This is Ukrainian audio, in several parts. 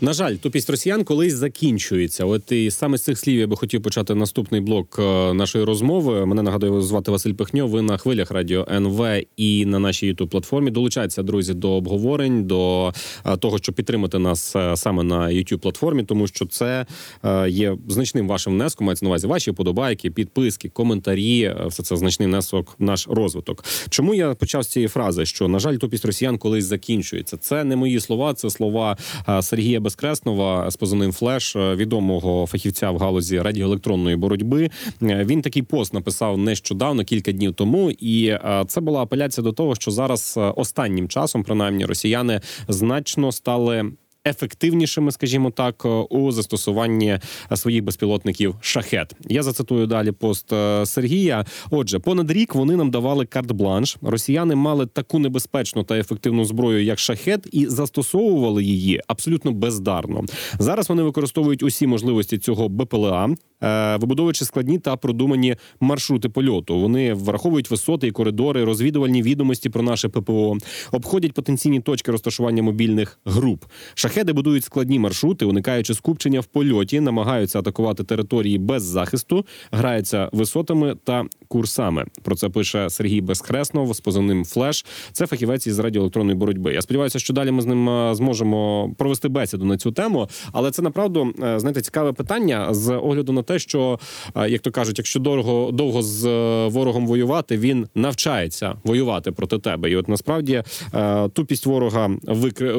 На жаль, тупість росіян колись закінчується. От і саме з цих слів я би хотів почати наступний блок е, нашої розмови. Мене нагадую звати Василь Пихньо. Ви на хвилях радіо НВ і на нашій youtube платформі. Долучайтеся, друзі, до обговорень, до е, того, щоб підтримати нас е, саме на youtube платформі, тому що це є значним вашим внеском. Мається на увазі ваші подобайки, підписки, коментарі. Все це значний внесок в наш розвиток. Чому я почав з цієї фрази? Що на жаль, тупість росіян колись закінчується. Це не мої слова, це слова Сергія. Безкреснова з позивним флеш е, відомого фахівця в галузі радіоелектронної боротьби. Е, він такий пост написав нещодавно, кілька днів тому, і е, це була апеляція до того, що зараз останнім часом, принаймні, росіяни значно стали ефективнішими, скажімо так, е, у застосуванні своїх безпілотників шахет. Я зацитую далі пост е, Сергія. Отже, понад рік вони нам давали карт-бланш. Росіяни мали таку небезпечну та ефективну зброю, як шахет, і застосовували її абсолютно бездарно. Зараз вони використовують усі можливості цього БПЛА. Е, вибудовуючи складні та продумані маршрути польоту. Вони враховують висоти і коридори, розвідувальні відомості про наше ППО, обходять потенційні точки розташування мобільних груп. Шахеди будують складні маршрути, уникаючи скупчення в польоті, намагаються атакувати території без захисту, граються висотами та курсами. Про це пише Сергій Безхреснов з позивним флеш. Це фахівець із радіоелектронної боротьби. Я сподіваюся, що далі ми з ним е, зможемо провести бесіду на цю тему, але це направду е, знаєте, цікаве питання з огляду на те, що е, як то кажуть, якщо довго довго з ворогом воювати, він навчається воювати проти тебе. І от насправді тупість ворога викри...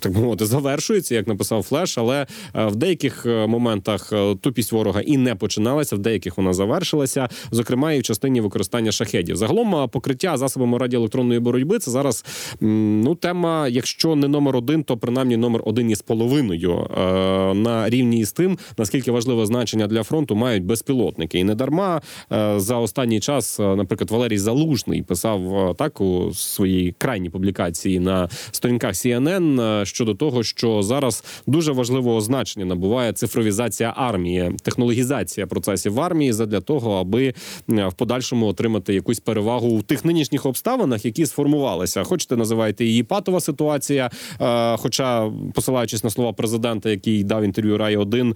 так мовити завершується, як написав Флеш, але в деяких моментах тупість ворога і не починалася, в деяких вона завершилася, зокрема і в частині використання шахедів. Загалом покриття засобами радіоелектронної боротьби це зараз ну тема, якщо не номер один, то принаймні номер один із половиною на рівні з тим, наскільки важливе значення для фронту мають безпілотники, і не дарма е, за останній час, е, наприклад, Валерій Залужний писав е, так у своїй крайній публікації на сторінках CNN щодо того, що зараз дуже важливого значення набуває цифровізація армії, технологізація процесів в армії задля того, аби в подальшому отримати якусь перевагу в тих нинішніх обставинах, які сформувалися. Хочете називайте її патова ситуація, хоча посилаючись на слова президента, який дав інтерв'ю Рай 1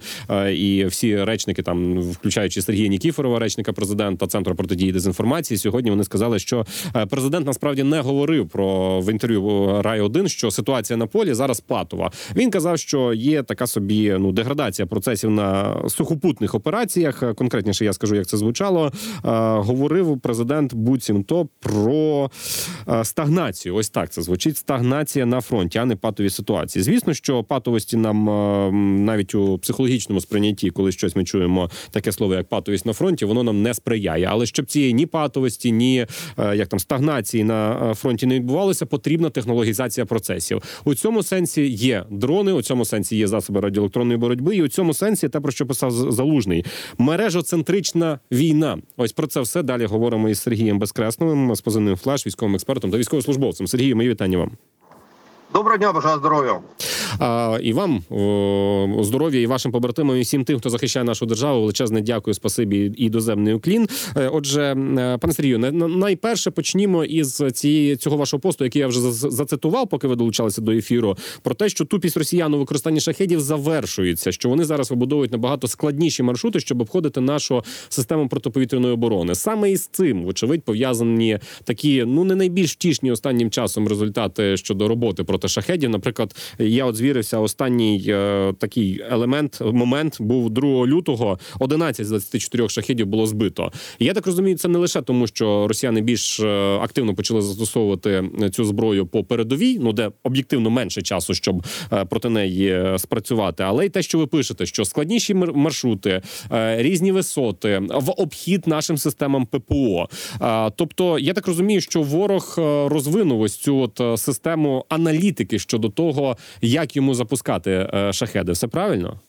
і всі речники там, включаючи Сергія Нікіфорова, речника президента центру протидії дезінформації. Сьогодні вони сказали, що е, президент насправді не говорив про в інтерв'ю Рай 1 що ситуація на полі зараз патова. Він казав, що є така собі ну деградація процесів на сухопутних операціях. Конкретніше я скажу, як це звучало. Е, говорив президент буцімто про е, стагнацію. Ось так це звучить. Стагнація на фронті, а не патові ситуації. Звісно, що патовості нам навіть у психологічному сприйнятті, коли щось ми чуємо таке слово, як патовість на фронті, воно нам не сприяє. Але щоб цієї ні патовості, ні е, як там стагнації на е, фронті не відбувалося, потрібна технологізація процесів. У цьому сенсі є дрони, у цьому сенсі є засоби радіоелектронної боротьби, і у цьому сенсі те про що писав залужний мережоцентрична війна. Ось про це все далі говоримо із Сергієм Безкресновим, з позивним флеш, військовим експертом та військовослужбовцем. Сергію, мої вітання вам. Доброго дня, бажаю здоров'я. А, І вам здоров'я і вашим побратимам, і всім тим, хто захищає нашу державу. Величезне дякую, спасибі і доземний уклін. Е, отже, е, пане Сергію, найперше почнімо із цієї цього вашого посту, який я вже зацитував, поки ви долучалися до ефіру, про те, що тупість росіян у використанні шахедів завершується, що вони зараз вибудовують набагато складніші маршрути, щоб обходити нашу систему протиповітряної оборони. Саме із цим, вочевидь, пов'язані такі ну не найбільш втішні останнім часом результати щодо роботи проти шахедів. Наприклад, я от звірився, останній е, такий елемент, момент був 2 лютого. 11 з 24 шахедів було збито. Я так розумію, це не лише тому, що росіяни більш е, активно почали застосовувати цю зброю по передовій, ну де об'єктивно менше часу, щоб е, проти неї е, спрацювати, але й те, що ви пишете, що складніші маршрути, е, різні висоти в обхід нашим системам ППО. Е, тобто, я так розумію, що ворог е, розвинув ось цю от систему аналітики щодо того, як йому запускати шахеди. Все правильно?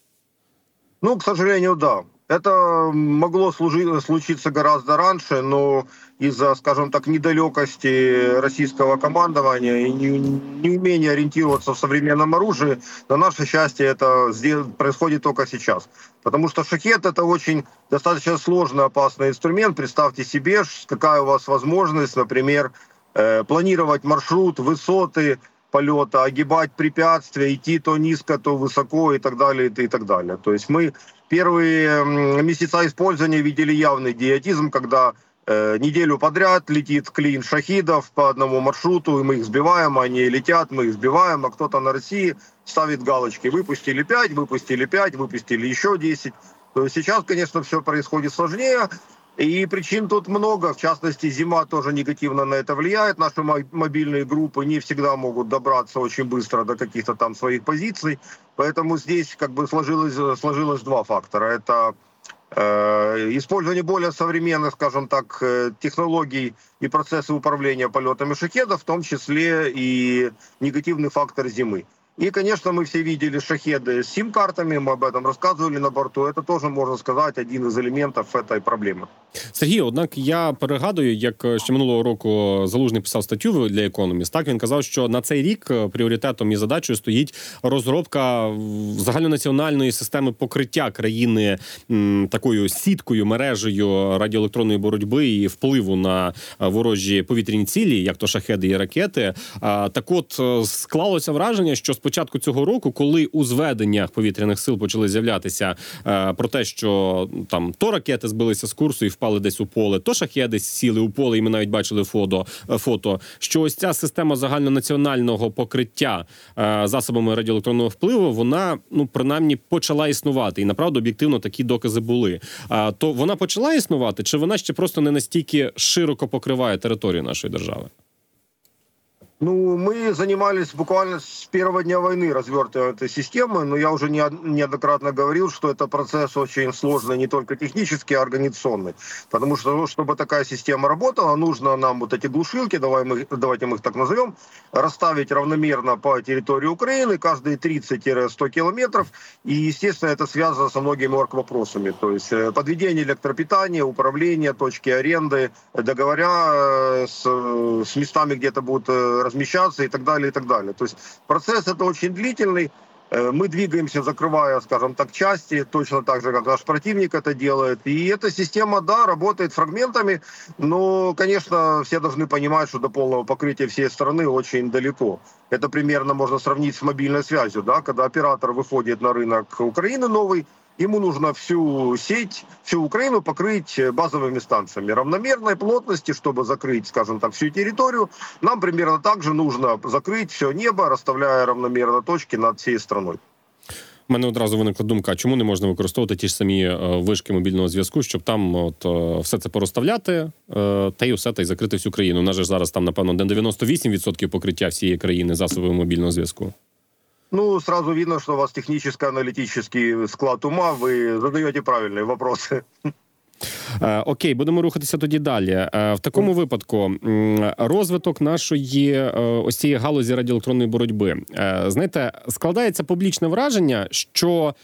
Ну, к сожалению, да. Это могло служить, случиться гораздо раньше, но из-за, скажем так, недалекости российского командования и неумения ориентироваться в современном оружии, на наше счастье это происходит только сейчас. Потому что шахет это очень достаточно сложный, опасный инструмент. Представьте себе, какая у вас возможность, например, э, планировать маршрут, высоты, полета, огибать препятствия, идти то низко, то высоко и так далее, и так далее. То есть мы первые месяца использования видели явный идиотизм, когда э, неделю подряд летит клин шахидов по одному маршруту, и мы их сбиваем, они летят, мы их сбиваем, а кто-то на России ставит галочки. Выпустили 5, выпустили 5, выпустили еще 10. То есть сейчас, конечно, все происходит сложнее. И причин тут много, в частности, зима тоже негативно на это влияет. Наши мобильные группы не всегда могут добраться очень быстро до каких-то там своих позиций. Поэтому здесь как бы сложилось, сложилось два фактора. Это э, использование более современных, скажем так, э, технологий и процессы управления полетами шахедов, в том числе и негативный фактор зимы. И, конечно, мы все видели шахеды с сим-картами, мы об этом рассказывали на борту. Это тоже, можно сказать, один из элементов этой проблемы. Сергій, однак я перегадую, як ще минулого року залужний писав статтю для Economist, Так він казав, що на цей рік пріоритетом і задачею стоїть розробка загальнонаціональної системи покриття країни м, такою сіткою, мережею радіоелектронної боротьби і впливу на ворожі повітряні цілі, як то шахеди і ракети. А, так, от склалося враження, що початку цього року, коли у зведеннях повітряних сил почали з'являтися е, про те, що там то ракети збилися з курсу і впали десь у поле, то шахеди сіли у поле, і ми навіть бачили фото, е, фото що ось ця система загальнонаціонального покриття е, засобами радіоелектронного впливу, вона ну принаймні почала існувати, і направду об'єктивно такі докази були. А то вона почала існувати, чи вона ще просто не настільки широко покриває територію нашої держави? Ну, мы занимались буквально с первого дня войны развертыванием этой системы, но я уже неоднократно говорил, что это процесс очень сложный не только технически, а организационный. Потому что, чтобы такая система работала, нужно нам вот эти глушилки, давай мы, давайте мы их так назовем, расставить равномерно по территории Украины, каждые 30-100 километров. И, естественно, это связано со многими орг-вопросами. То есть э, подведение электропитания, управление, точки аренды, договоря э, с, с местами, где это будет э, размещаться и так далее, и так далее. То есть процесс это очень длительный. Э, мы двигаемся, закрывая, скажем так, части, точно так же, как наш противник это делает. И эта система, да, работает фрагментами, но, конечно, все должны понимать, что до полного покрытия всей страны очень далеко. Это примерно можно сравнить с мобильной связью, да, когда оператор выходит на рынок Украины новый, ему нужно всю сеть, всю Украину покрыть базовыми станциями равномерной плотности, чтобы закрыть, скажем так, всю территорию. Нам примерно так же нужно закрыть все небо, расставляя равномерно точки над всей страной. У мене одразу виникла думка: чому не можна використовувати ті ж самі вишки мобільного зв'язку, щоб там от все це порозставляти, та й усе та й закрити всю країну. У нас же зараз там, напевно, 98% покриття всієї країни засобами мобільного зв'язку. Ну, сразу видно, что у вас техническо-аналитический склад ума, ви задаєте правильні вопросы. Е, окей, будемо рухатися тоді далі. Е, в такому випадку розвиток нашої е, ось цієї галузі радіоелектронної боротьби. Знаєте, складається публічне враження, що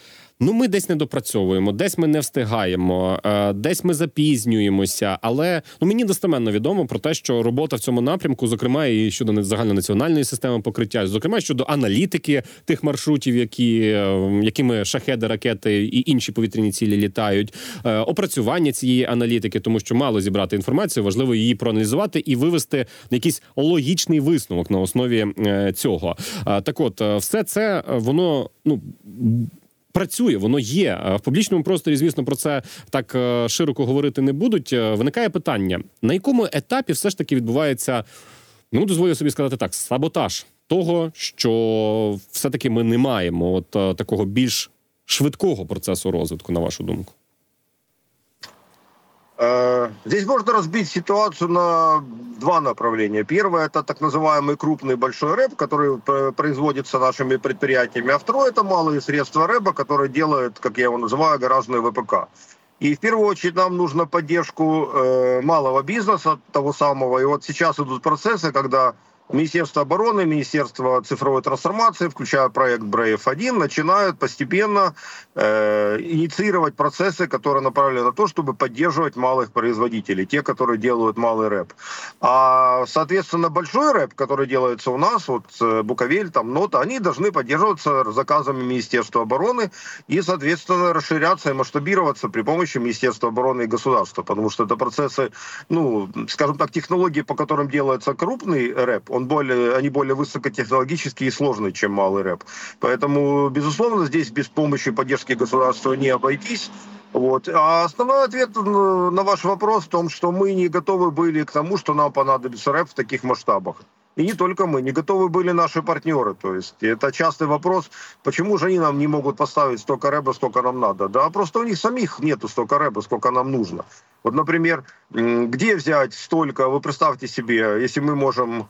Ну, ми десь не допрацьовуємо, десь ми не встигаємо, е, десь ми запізнюємося. Але ну мені достеменно відомо про те, що робота в цьому напрямку, зокрема, і щодо загальнонаціональної системи покриття, зокрема щодо аналітики тих маршрутів, які е, якими шахеди, ракети і інші повітряні цілі літають, е, опрацювання цієї аналітики, тому що мало зібрати інформацію, важливо її проаналізувати і вивести якийсь логічний висновок на основі цього. Так, от все це воно ну працює, воно є в публічному просторі. Звісно, про це так е, широко говорити не будуть. Е, виникає питання: на якому етапі все ж таки відбувається? Ну, дозволю собі сказати так: саботаж того, що все таки ми не маємо от е, такого більш швидкого процесу розвитку, на вашу думку. Э, здесь можно разбить ситуацию на два направления. Первое это так называемый крупный большой рэп, который производится нашими предприятиями, а второе это малые средства рэба, которые делают, как я его называю, гаражные ВПК. И в первую очередь нам нужна поддержку э, малого бизнеса, того самого. И вот сейчас идут процессы, когда Министерство обороны, Министерство цифровой трансформации, включая проект Brave-1, начинают постепенно э, инициировать процессы, которые направлены на то, чтобы поддерживать малых производителей, те, которые делают малый рэп. А, соответственно, большой рэп, который делается у нас, вот э, Буковель, там, Нота, они должны поддерживаться заказами Министерства обороны и, соответственно, расширяться и масштабироваться при помощи Министерства обороны и государства, потому что это процессы, ну, скажем так, технологии, по которым делается крупный рэп, он более, они более высокотехнологические и сложные, чем малый рэп. Поэтому, безусловно, здесь без помощи и поддержки государства не обойтись. Вот. А основной ответ на ваш вопрос в том, что мы не готовы были к тому, что нам понадобится рэп в таких масштабах. И не только мы, не готовы были наши партнеры. То есть это частый вопрос, почему же они нам не могут поставить столько рэба, сколько нам надо. Да просто у них самих нету столько рэба, сколько нам нужно. Вот, например, где взять столько, вы представьте себе, если мы можем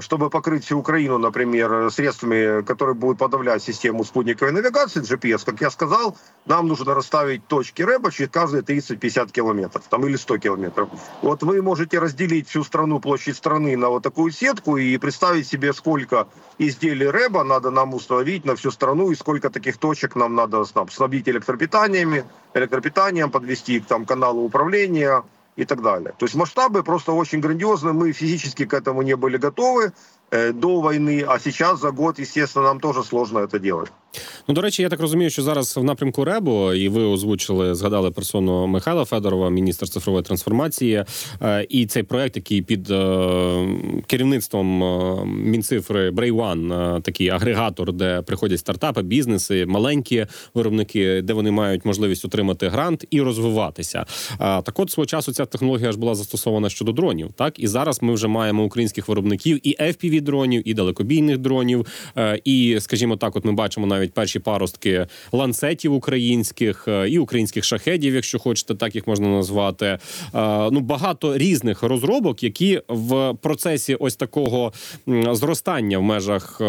чтобы покрыть всю Украину, например, средствами, которые будут подавлять систему спутниковой навигации, GPS, как я сказал, нам нужно расставить точки рэба через каждые 30-50 километров, там, или 100 километров. Вот вы можете разделить всю страну, площадь страны на вот такую сетку и представить себе, сколько изделий рэба надо нам установить на всю страну и сколько таких точек нам надо снаб- снабдить электропитаниями, электропитанием, подвести к там, каналу управления, и так далее. То есть масштабы просто очень грандиозные. Мы физически к этому не были готовы э, до войны, а сейчас за год, естественно, нам тоже сложно это делать. Ну, до речі, я так розумію, що зараз в напрямку РЕБу, і ви озвучили, згадали персону Михайла Федорова, міністр цифрової трансформації, е, і цей проект, який під е, керівництвом е, Мінцифри Брей One, е, такий агрегатор, де приходять стартапи, бізнеси, маленькі виробники, де вони мають можливість отримати грант і розвиватися. Так, от свого часу ця технологія ж була застосована щодо дронів. Так і зараз ми вже маємо українських виробників і fpv дронів, і далекобійних дронів. І, скажімо так, от ми бачимо навіть перші паростки ланцетів українських е, і українських шахедів, якщо хочете, так їх можна назвати. Е, Ну багато різних розробок, які в процесі ось такого зростання в межах е,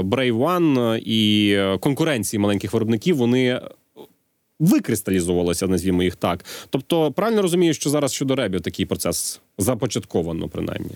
Brave One і конкуренції маленьких виробників, вони. Викристалізувалося, назвімо їх так. Тобто, правильно розумію, що зараз щодо ребів такий процес започатковано, принаймні.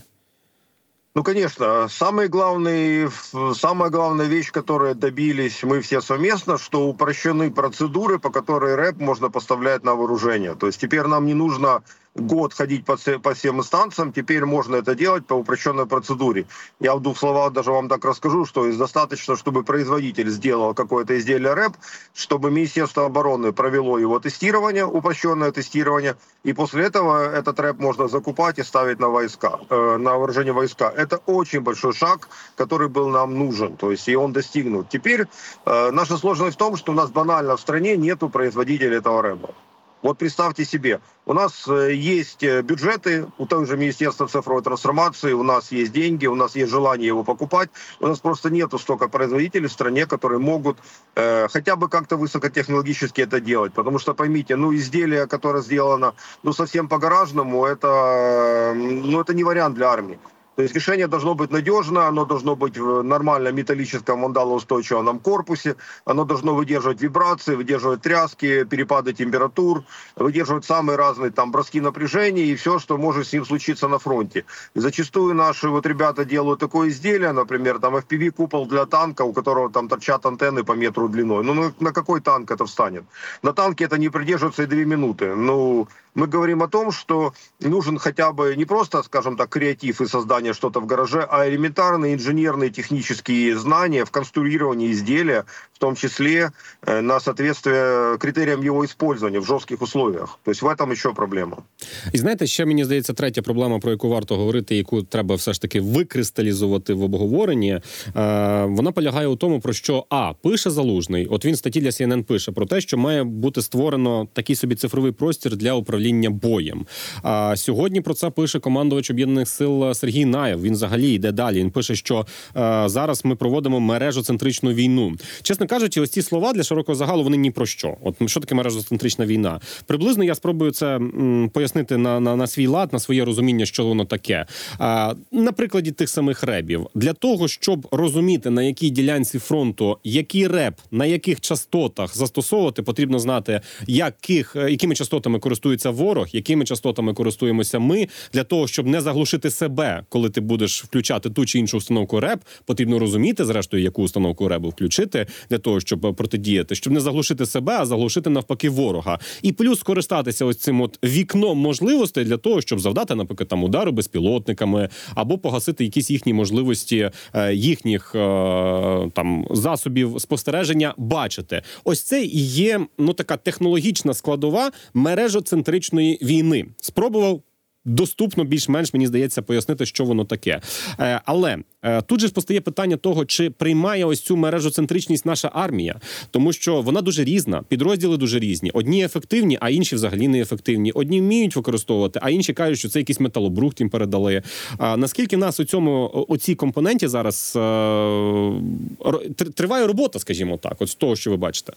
Ну, конечно, самый главный, самая главная вещь, которой добились мы все совместно, что упрощены процедуры, по которой рэп можно поставлять на вооружение. То есть теперь нам не нужно год ходить по, по всем инстанциям, теперь можно это делать по упрощенной процедуре. Я в двух словах даже вам так расскажу, что достаточно, чтобы производитель сделал какое-то изделие рэп, чтобы Министерство обороны провело его тестирование, упрощенное тестирование, и после этого этот рэп можно закупать и ставить на войска, э, на вооружение войска. Это очень большой шаг, который был нам нужен, то есть и он достигнут. Теперь э, наша сложность в том, что у нас банально в стране нету производителя этого рэба. Вот представьте себе, у нас э, есть э, бюджеты, у того же Министерства цифровой трансформации, у нас есть деньги, у нас есть желание его покупать. У нас просто нету столько производителей в стране, которые могут э, хотя бы как-то высокотехнологически это делать. Потому что, поймите, ну, изделие, которое сделано ну, совсем по-гаражному, это, э, ну, это не вариант для армии. То есть решение должно быть надежно, оно должно быть в нормальном металлическом мандалоустойчивом корпусе, оно должно выдерживать вибрации, выдерживать тряски, перепады температур, выдерживать самые разные там броски напряжения и все, что может с ним случиться на фронте. И зачастую наши вот ребята делают такое изделие, например, там FPV купол для танка, у которого там торчат антенны по метру длиной. Ну на, какой танк это встанет? На танке это не продержится и две минуты. Ну, мы говорим о том, что нужен хотя бы не просто, скажем так, креатив и создание что-то в гараже, а элементарные инженерные технические знания в конструировании изделия, в том числе э, на соответствие критериям его использования в жестких условиях. То есть в этом еще проблема. І знаєте, ще мені здається, третя проблема, про яку варто говорити, яку треба все ж таки викристалізувати в обговоренні. Е, вона полягає у тому, про що а пише залужний. От він в статті для CNN пише про те, що має бути створено такий собі цифровий простір для управління боєм. А сьогодні про це пише командувач об'єднаних сил Сергій Наєв. Він взагалі йде далі. Він пише, що е, зараз ми проводимо мережоцентричну війну. Чесно кажучи, ось ці слова для широкого загалу вони ні про що. От що таке мережоцентрична війна? Приблизно я спробую це м, пояснити на, на, на свій лад, на своє розуміння, що воно таке. А, на прикладі тих самих ребів, для того, щоб розуміти на якій ділянці фронту який реп, на яких частотах застосовувати, потрібно знати, яких е, якими частотами користується ворог, якими частотами користуємося ми, для того, щоб не заглушити себе, коли ти будеш включати ту чи іншу установку реп, потрібно розуміти, зрештою, яку установку ребу включити для того, щоб е, протидіяти, щоб не заглушити себе, а заглушити навпаки ворога. І плюс скористатися ось цим от вікном можливостей для того, щоб завдати, наприклад, там удару безпілотниками або погасити якісь їхні можливості е, їхніх е, там засобів спостереження. Бачити, ось це і є ну така технологічна складова мережоцентричної війни. Спробував доступно більш-менш мені здається пояснити, що воно таке. Е, але е, тут же ж постає питання того, чи приймає ось цю мережоцентричність наша армія, тому що вона дуже різна, підрозділи дуже різні. Одні ефективні, а інші взагалі не ефективні. Одні вміють використовувати, а інші кажуть, що це якийсь металобрухт їм передали. А наскільки в нас у цьому у цій компоненті зараз е, триває робота, скажімо так, от з того, що ви бачите?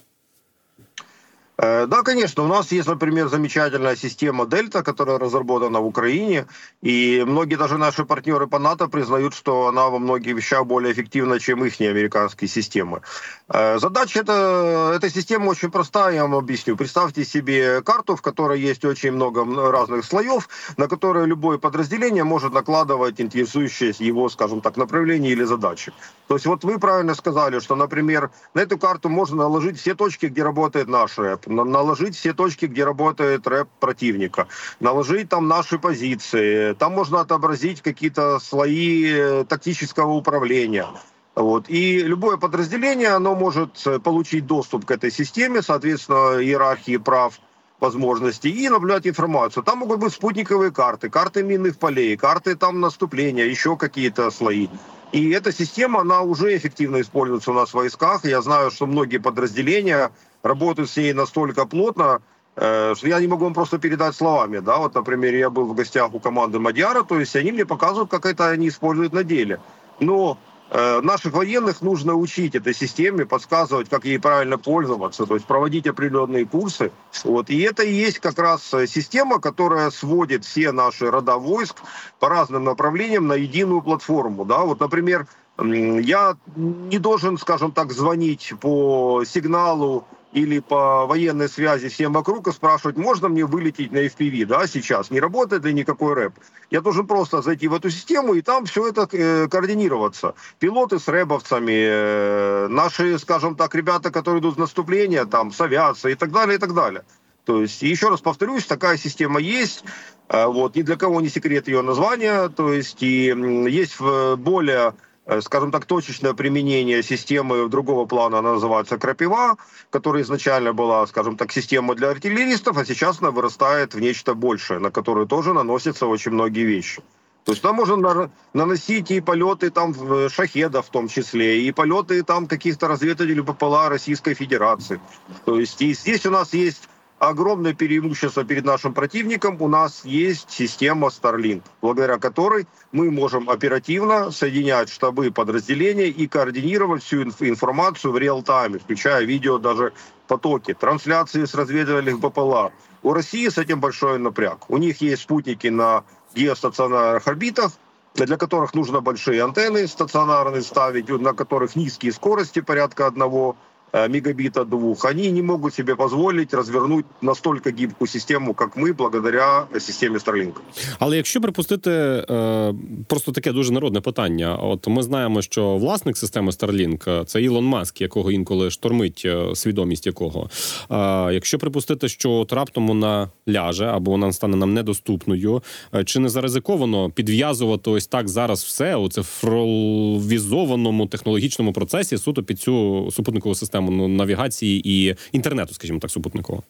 Э, Да, конечно. У нас есть, например, замечательная система Дельта, которая разработана в Украине. И многие даже наши партнеры по НАТО признают, что она во многих вещах более эффективна, чем их американские системы. Э, Задача это, этой системы очень простая, я вам объясню. Представьте себе карту, в которой есть очень много разных слоев, на которые любое подразделение может накладывать интересующие его, скажем так, направление или задачи. То есть вот вы правильно сказали, что, например, на эту карту можно наложить все точки, где работает наш наложить все точки, где работает рэп противника, наложить там наши позиции, там можно отобразить какие-то слои э, тактического управления. Вот. И любое подразделение, оно может э, получить доступ к этой системе, соответственно, иерархии прав, возможностей и наблюдать информацию. Там могут быть спутниковые карты, карты минных полей, карты там наступления, еще какие-то слои. И эта система, она уже эффективно используется у нас в войсках. Я знаю, что многие подразделения работают с ней настолько плотно, э, что я не могу вам просто передать словами. Да? Вот, например, я был в гостях у команды Мадьяра, то есть они мне показывают, как это они используют на деле. Но э, наших военных нужно учить этой системе, подсказывать, как ей правильно пользоваться, то есть проводить определенные курсы. Вот. И это и есть как раз э, система, которая сводит все наши рода войск по разным направлениям на единую платформу. Да? Вот, например, я не должен, скажем так, звонить по сигналу или по военной связи всем вокруг и спрашивать, можно мне вылететь на FPV, да, сейчас, не работает ли никакой рэп. Я должен просто зайти в эту систему и там все это э, координироваться. Пилоты с рэбовцами, э, наши, скажем так, ребята, которые идут в наступление, там, с авиацией и так далее, и так далее. То есть, еще раз повторюсь, такая система есть, э, вот, ни для кого не секрет ее названия, то есть, и есть более скажем так, точечное применение системы другого плана, она называется «Крапива», которая изначально была, скажем так, система для артиллеристов, а сейчас она вырастает в нечто большее, на которую тоже наносятся очень многие вещи. То есть там можно на- наносить и полеты там в- шахеда в том числе, и полеты там каких-то разведывателей ППЛА Российской Федерации. То есть и здесь у нас есть огромное преимущество перед нашим противником. У нас есть система Starlink, благодаря которой мы можем оперативно соединять штабы подразделения и координировать всю инф- информацию в реал-тайме, включая видео даже потоки, трансляции с разведывательных БПЛА. У России с этим большой напряг. У них есть спутники на геостационарных орбитах, для которых нужно большие антенны стационарные ставить, на которых низкие скорости порядка одного мегабита двух. Они не могут себе позволить развернуть настолько гибкую систему, как мы, благодаря системе Starlink. Але якщо припустити е, просто таке дуже народне питання, от ми знаємо, що власник системи Starlink е, – це Ілон Маск, якого інколи штормить е, свідомість якого. Якщо припустити, що от раптом вона ляже або вона стане нам недоступною, чи не заризиковано підв'язувати ось так зараз все у цифровізованому технологічному процесі суто під цю супутникову систему ну, навігації і інтернету, скажімо так, супутникового?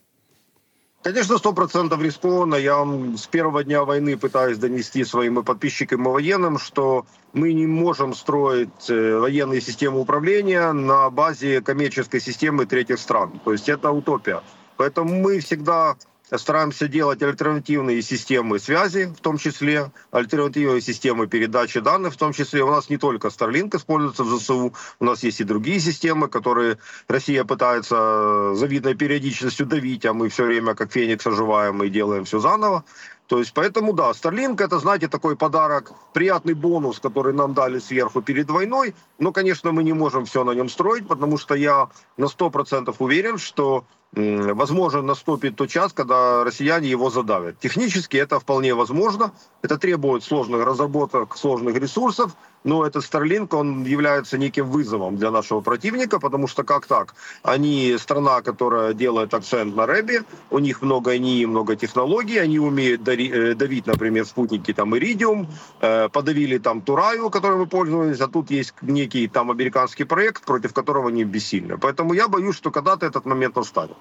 Конечно, сто процентов рискованно. Я вам с первого дня войны пытаюсь донести своим и подписчикам и военным, что мы не можем строить э, военные системы управления на базе коммерческой системы третьих стран. То есть это утопия. Поэтому мы всегда стараемся делать альтернативные системы связи, в том числе, альтернативные системы передачи данных, в том числе. У нас не только Starlink используется в ЗСУ, у нас есть и другие системы, которые Россия пытается с завидной периодичностью давить, а мы все время как феникс оживаем и делаем все заново. То есть, поэтому, да, Starlink это, знаете, такой подарок, приятный бонус, который нам дали сверху перед войной. Но, конечно, мы не можем все на нем строить, потому что я на 100% уверен, что возможно наступит тот час, когда россияне его задавят. Технически это вполне возможно. Это требует сложных разработок, сложных ресурсов. Но этот Starlink, он является неким вызовом для нашего противника, потому что как так? Они страна, которая делает акцент на рэбе, у них много НИИ, много технологий, они умеют э, давить, например, спутники там Iridium, э, подавили там Тураю, которой мы пользовались, а тут есть некий там американский проект, против которого они бессильны. Поэтому я боюсь, что когда-то этот момент настанет.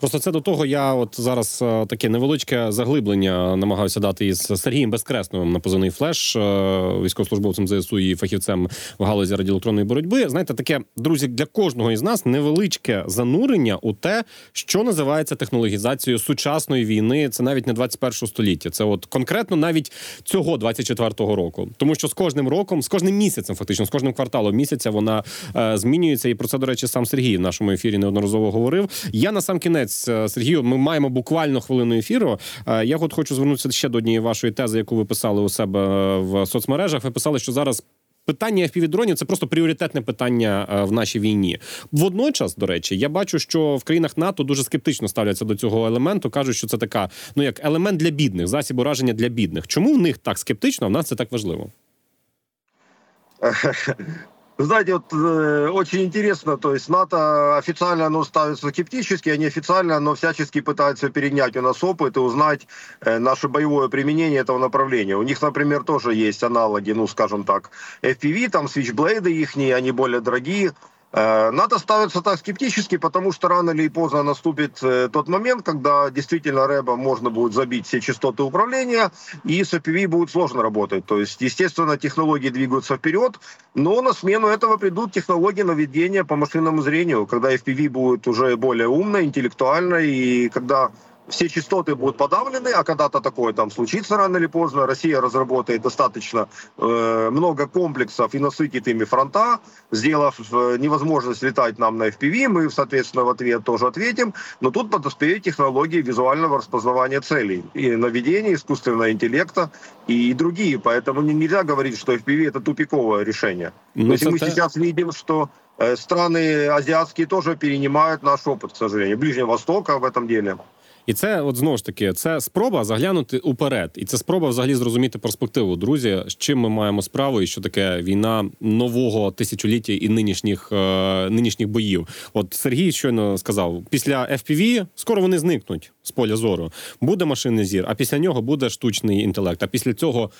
Просто це до того. Я от зараз е, таке невеличке заглиблення намагався дати із Сергієм Безкресновим на позивний флеш, е, військовослужбовцем ЗСУ і фахівцем в галузі радіоелектронної боротьби. Знаєте, таке друзі для кожного із нас невеличке занурення у те, що називається технологізацією сучасної війни. Це навіть не 21 століття. Це от конкретно навіть цього 24-го року. Тому що з кожним роком, з кожним місяцем, фактично, з кожним кварталом місяця вона е, змінюється. І про це, до речі, сам Сергій в нашому ефірі неодноразово говорив. Я на сам кінець, е, Сергію, ми маємо буквально хвилину ефіру. Е, я от хочу звернутися ще до однієї вашої тези, яку ви писали у себе е, в соцмережах. Ви писали, що зараз. Питання FPV-дронів – це просто пріоритетне питання в нашій війні. Водночас, до речі, я бачу, що в країнах НАТО дуже скептично ставляться до цього елементу. кажуть, що це така, ну як елемент для бідних, засіб ураження для бідних. Чому в них так скептично, а в нас це так важливо? Знаете, вот э, очень интересно, то есть НАТО официально оно ставится скептически, а неофициально оно всячески пытается перенять у нас опыт и узнать э, наше боевое применение этого направления. У них, например, тоже есть аналоги, ну, скажем так, FPV, там свичблейды их, они более дорогие. Э, НАТО ставится так скептически, потому что рано или поздно наступит э, тот момент, когда действительно рэба можно будет забить все частоты управления, и с FPV будет сложно работать. То есть, естественно, технологии двигаются вперед, но на смену этого придут технологии наведения по машинному зрению, когда FPV будет уже более умной, интеллектуальной, и когда все частоты будут подавлены, а когда-то такое там случится рано или поздно. Россия разработает достаточно э, много комплексов и насытит ими фронта, сделав э, невозможность летать нам на FPV, мы, соответственно, в ответ тоже ответим. Но тут подоспеют технологии визуального распознавания целей и наведения искусственного интеллекта и другие. Поэтому не- нельзя говорить, что FPV это тупиковое решение. Ну, То есть це мы сейчас видим, что э, страны азиатские тоже перенимают наш опыт, к сожалению. Ближнего Востока в этом деле. І це, от знову ж таки, це спроба заглянути уперед, і це спроба взагалі зрозуміти перспективу. Друзі, з чим ми маємо справу, і що таке війна нового тисячоліття і нинішніх е, нинішніх боїв. От Сергій щойно сказав: після FPV скоро вони зникнуть з поля зору. Буде машинний зір, а після нього буде штучний інтелект. А після цього.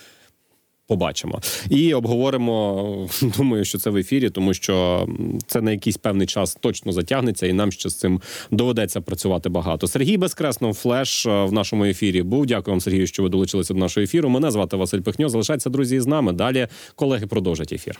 Побачимо і обговоримо. Думаю, що це в ефірі, тому що це на якийсь певний час точно затягнеться, і нам ще з цим доведеться працювати багато. Сергій Безкреснов, флеш е, в нашому ефірі. Був дякую вам, Сергію, що ви долучилися до нашого ефіру. Мене звати Василь Пихньо. Залишайтеся друзі з нами. Далі колеги продовжать ефір.